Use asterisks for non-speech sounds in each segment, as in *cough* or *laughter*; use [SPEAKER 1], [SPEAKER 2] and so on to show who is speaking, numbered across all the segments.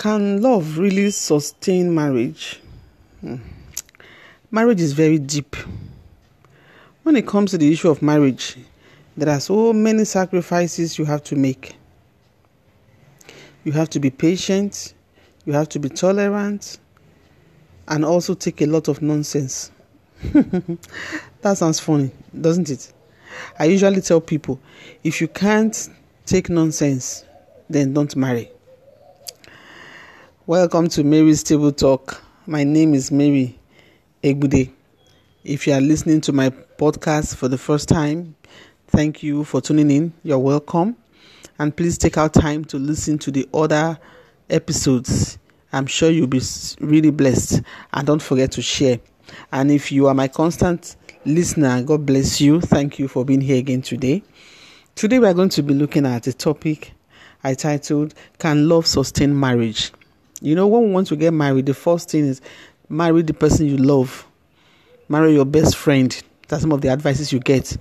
[SPEAKER 1] Can love really sustain marriage? Hmm. Marriage is very deep. When it comes to the issue of marriage, there are so many sacrifices you have to make. You have to be patient, you have to be tolerant, and also take a lot of nonsense. *laughs* that sounds funny, doesn't it? I usually tell people if you can't take nonsense, then don't marry. Welcome to Mary's Table Talk. My name is Mary Egbude. If you are listening to my podcast for the first time, thank you for tuning in. You're welcome. And please take out time to listen to the other episodes. I'm sure you'll be really blessed. And don't forget to share. And if you are my constant listener, God bless you. Thank you for being here again today. Today, we are going to be looking at a topic I titled Can Love Sustain Marriage? You know, when we want to get married, the first thing is marry the person you love, marry your best friend. That's some of the advices you get.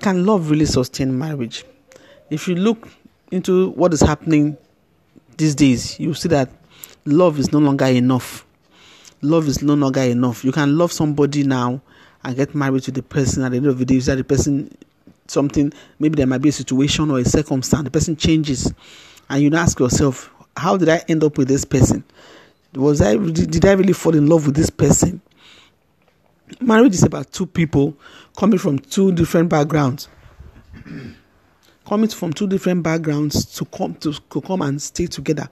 [SPEAKER 1] Can love really sustain marriage? If you look into what is happening these days, you see that love is no longer enough. Love is no longer enough. You can love somebody now and get married to the person. At the end of the day, see the person something, maybe there might be a situation or a circumstance, the person changes, and you ask yourself, how did I end up with this person? Was I did I really fall in love with this person? Marriage is about two people coming from two different backgrounds. *clears throat* coming from two different backgrounds to come to, to come and stay together.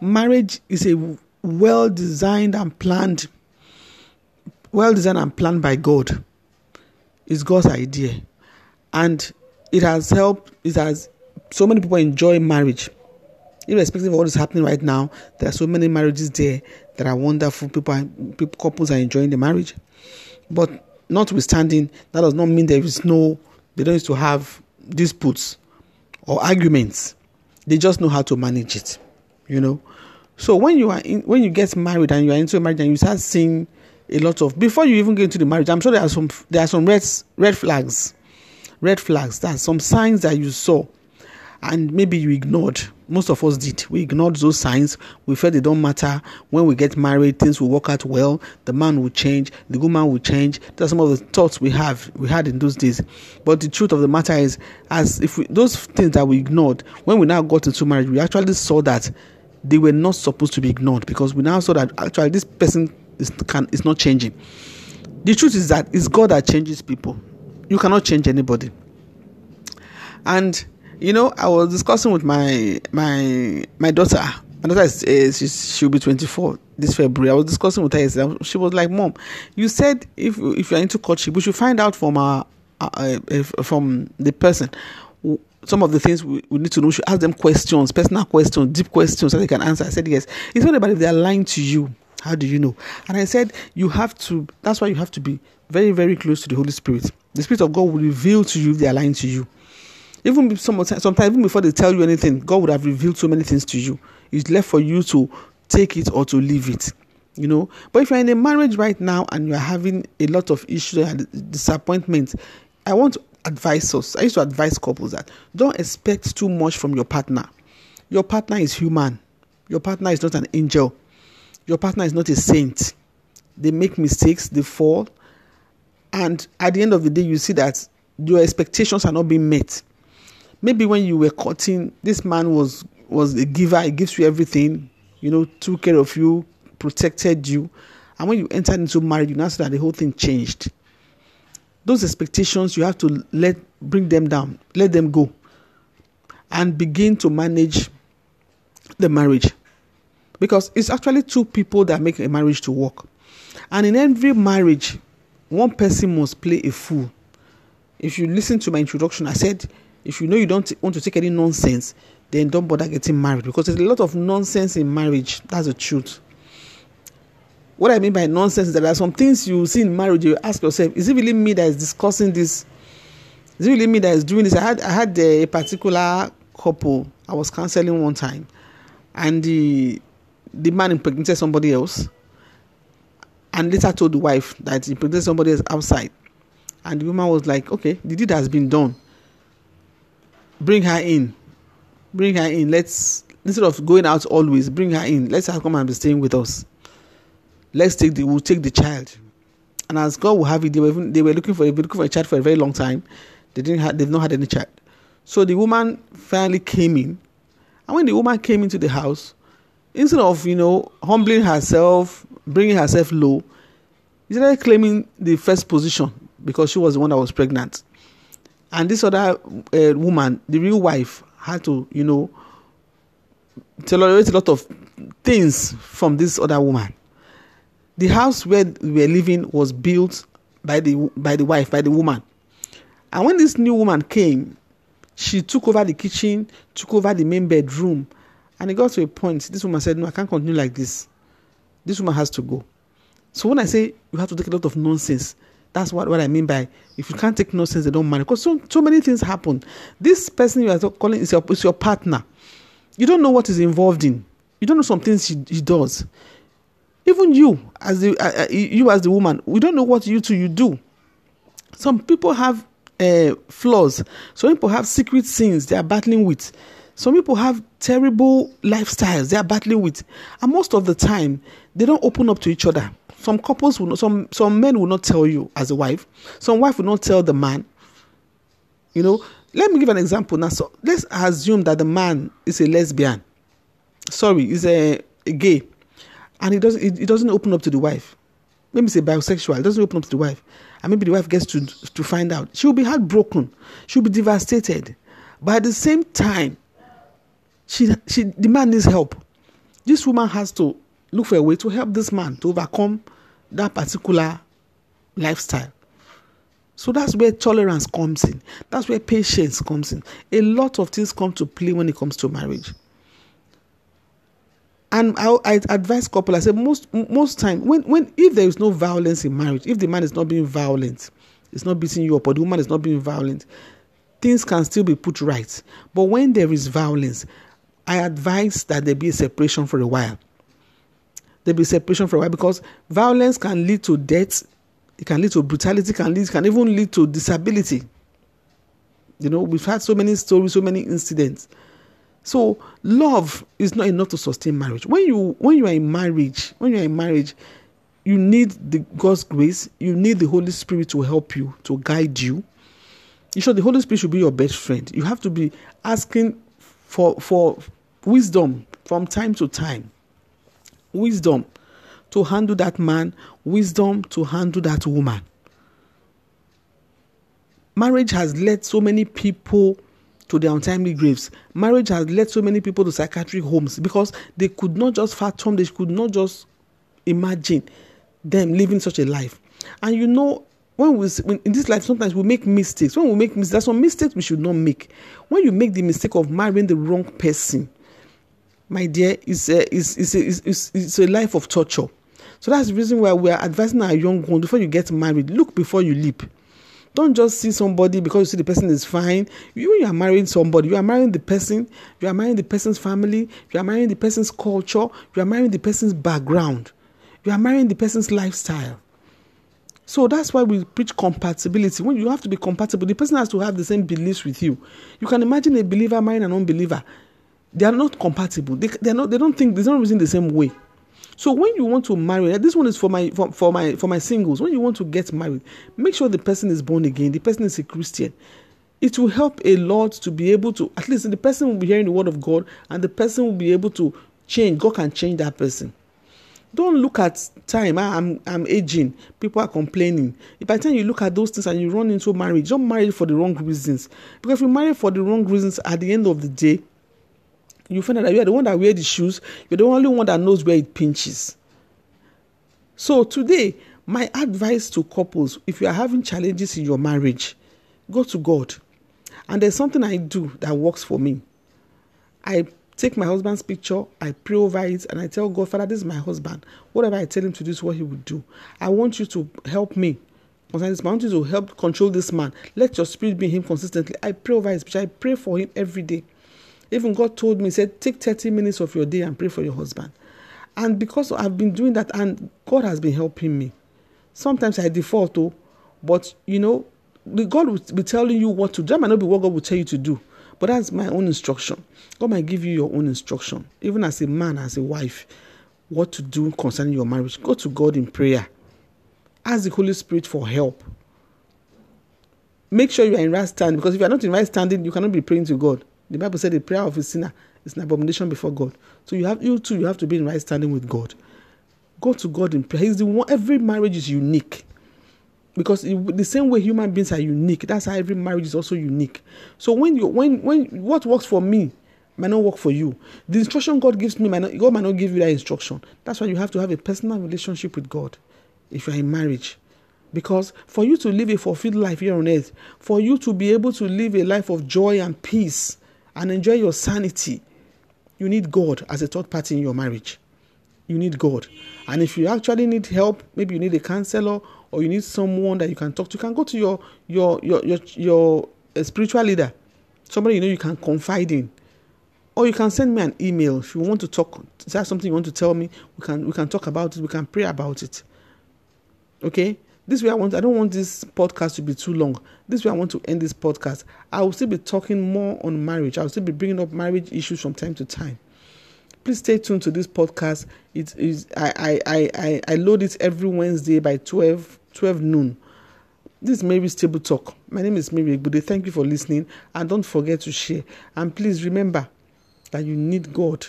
[SPEAKER 1] Marriage is a well designed and planned well designed and planned by God. It's God's idea. And it has helped it has so many people enjoy marriage irrespective of what is happening right now, there are so many marriages there that are wonderful. People, people couples are enjoying the marriage, but notwithstanding, that does not mean there is no. They don't need to have disputes or arguments. They just know how to manage it, you know. So when you are in, when you get married and you are into a marriage and you start seeing a lot of before you even get into the marriage, I'm sure there are some there are some red red flags, red flags. There are some signs that you saw and maybe you ignored. Most of us did. We ignored those signs. We felt they don't matter. When we get married, things will work out well. The man will change. The woman will change. That's some of the thoughts we have we had in those days. But the truth of the matter is, as if we, those things that we ignored, when we now got into marriage, we actually saw that they were not supposed to be ignored because we now saw that actually this person is can is not changing. The truth is that it's God that changes people. You cannot change anybody. And you know, I was discussing with my my my daughter. My daughter is, is she'll be 24 this February. I was discussing with her. She was like, "Mom, you said if if you're into courtship, we should find out from our uh, uh, from the person some of the things we, we need to know. We should ask them questions, personal questions, deep questions, so they can answer." I said, "Yes." It's not about if they are lying to you. How do you know? And I said, "You have to. That's why you have to be very, very close to the Holy Spirit. The Spirit of God will reveal to you if they are lying to you." Even sometimes, sometimes even before they tell you anything, God would have revealed so many things to you. It's left for you to take it or to leave it. You know, but if you're in a marriage right now and you're having a lot of issues and disappointment, I want to advise us. I used to advise couples that don't expect too much from your partner. Your partner is human. Your partner is not an angel. Your partner is not a saint. They make mistakes, they fall, and at the end of the day, you see that your expectations are not being met maybe when you were courting, this man was was a giver. He gives you everything. You know, took care of you, protected you, and when you entered into marriage, you now see that the whole thing changed. Those expectations you have to let bring them down, let them go, and begin to manage the marriage, because it's actually two people that make a marriage to work, and in every marriage, one person must play a fool. If you listen to my introduction, I said if you know you don't want to take any nonsense, then don't bother getting married because there's a lot of nonsense in marriage. That's the truth. What I mean by nonsense is that there are some things you see in marriage, you ask yourself, is it really me that is discussing this? Is it really me that is doing this? I had I had uh, a particular couple I was counseling one time, and the the man impregnated somebody else, and later told the wife that he impregnated somebody else outside, and the woman was like, "Okay, the deed has been done." Bring her in bring her in let's instead of going out always, bring her in. Let's her come and be staying with us. Let's take the we'll take the child. And as God will have it, they were even, they were looking for they were looking for a child for a very long time. They didn't have they've not had any child. So the woman finally came in. And when the woman came into the house, instead of, you know, humbling herself, bringing herself low, she started claiming the first position because she was the one that was pregnant. And this other uh, woman, the real wife, had to, you know, tolerate a lot of things from this other woman. The house where we were living was built by the by the wife, by the woman. And when this new woman came, she took over the kitchen, took over the main bedroom, and it got to a point. This woman said, No, I can't continue like this. This woman has to go. So when I say you have to take a lot of nonsense, that's what, what I mean by if you can't take nonsense, they don't marry. Because so, so many things happen. This person you are calling is your, is your partner. You don't know what is involved in. You don't know some things he, he does. Even you, as the uh, uh you as the woman, we don't know what you two you do. Some people have uh, flaws. Some people have secret sins they are battling with. Some people have terrible lifestyles they are battling with, and most of the time they don't open up to each other. Some couples will not, some some men will not tell you as a wife. Some wife will not tell the man. You know, let me give an example now. So let's assume that the man is a lesbian. Sorry, is a, a gay, and he doesn't he, he doesn't open up to the wife. Maybe he's a bisexual. Doesn't open up to the wife, and maybe the wife gets to to find out. She will be heartbroken. She will be devastated. But at the same time, she she the man needs help. This woman has to look for a way to help this man to overcome that particular lifestyle. So that's where tolerance comes in. That's where patience comes in. A lot of things come to play when it comes to marriage. And I, I advise couple. I say most most time when when if there is no violence in marriage, if the man is not being violent, it's not beating you up, or the woman is not being violent, things can still be put right. But when there is violence, I advise that there be a separation for a while. There be separation for a while because violence can lead to death, it can lead to brutality, can lead, can even lead to disability. You know, we've had so many stories, so many incidents. So love is not enough to sustain marriage. When you when you are in marriage, when you are in marriage, you need the God's grace, you need the Holy Spirit to help you, to guide you. You should the Holy Spirit should be your best friend. You have to be asking for for wisdom from time to time. Wisdom to handle that man, wisdom to handle that woman. Marriage has led so many people to their untimely graves. Marriage has led so many people to psychiatric homes because they could not just fathom, they could not just imagine them living such a life. And you know, when we when in this life sometimes we make mistakes when we make mistakes there's some mistakes we should not make when you make the mistake of marrying the wrong person my dear it's a it's, it's, a, it's, it's a life of torture. So that's the reason why we are advising our young ones before you get married look before you leap. Don't just see somebody because you see the person is fine. You, you are marrying somebody. You are marrying the person. You are marrying the person's family. You are marrying the person's culture. You are marrying the person's background. You are marrying the person's lifestyle. So that's why we preach compatibility. When you have to be compatible, the person has to have the same beliefs with you. You can imagine a believer marrying an unbeliever. They are not compatible. They, they are not. They don't think. They don't reason the same way. So when you want to marry, this one is for my for, for my for my singles. When you want to get married, make sure the person is born again. The person is a Christian. It will help a lot to be able to at least the person will be hearing the word of God, and the person will be able to change. God can change that person. Don't look at time. Ah, I'm I'm aging. People are complaining. If by the time you look at those things and you run into marriage, don't marry for the wrong reasons. Because if you marry for the wrong reasons, at the end of the day, you find out that you are the one that wear the shoes. You're the only one that knows where it pinches. So today, my advice to couples: if you are having challenges in your marriage, go to God. And there's something I do that works for me. I take my husband's picture, I pray over it, and I tell God, Father, this is my husband. Whatever I tell him to do is what he will do. I want you to help me. I want you to help control this man. Let your spirit be him consistently. I pray over his picture. I pray for him every day. Even God told me, He said, take 30 minutes of your day and pray for your husband. And because I've been doing that, and God has been helping me. Sometimes I default, oh, but you know, God will be telling you what to do. That might not be what God will tell you to do. But that's my own instruction. God might give you your own instruction, even as a man, as a wife, what to do concerning your marriage. Go to God in prayer. Ask the Holy Spirit for help. Make sure you are in right standing because if you are not in right standing, you cannot be praying to God. The Bible said the prayer of a sinner is an abomination before God. So you have you too, you have to be in right standing with God. Go to God in prayer. He's the one. Every marriage is unique because it, the same way human beings are unique, that's how every marriage is also unique. So when you when when what works for me might not work for you. The instruction God gives me might not, God might not give you that instruction. That's why you have to have a personal relationship with God if you're in marriage. Because for you to live a fulfilled life here on earth, for you to be able to live a life of joy and peace and enjoy your sanity, you need God as a third party in your marriage. You need God. And if you actually need help, maybe you need a counselor or you need someone that you can talk to, you can go to your your your your, your uh, spiritual leader, somebody you know you can confide in. Or you can send me an email if you want to talk. Is that something you want to tell me? We can we can talk about it. We can pray about it. Okay. This way I want. I don't want this podcast to be too long. This way I want to end this podcast. I will still be talking more on marriage. I will still be bringing up marriage issues from time to time please stay tuned to this podcast. It is I I I I load it every Wednesday by 12 12 noon. This is Mary's Table Talk. My name is Mary Egbude. Thank you for listening and don't forget to share. And please remember that you need God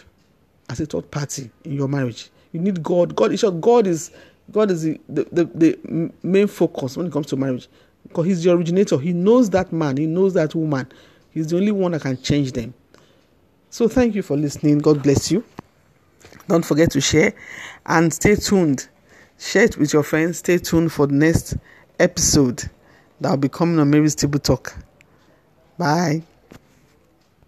[SPEAKER 1] as a third party in your marriage. You need God. God is God is God is the, the, the, the main focus when it comes to marriage. Because He's the originator. He knows that man, He knows that woman. He's the only one that can change them. So thank you for listening. God bless you. Don't forget to share and stay tuned. Share it with your friends. Stay tuned for the next episode that will be coming on Mary's Table Talk. Bye.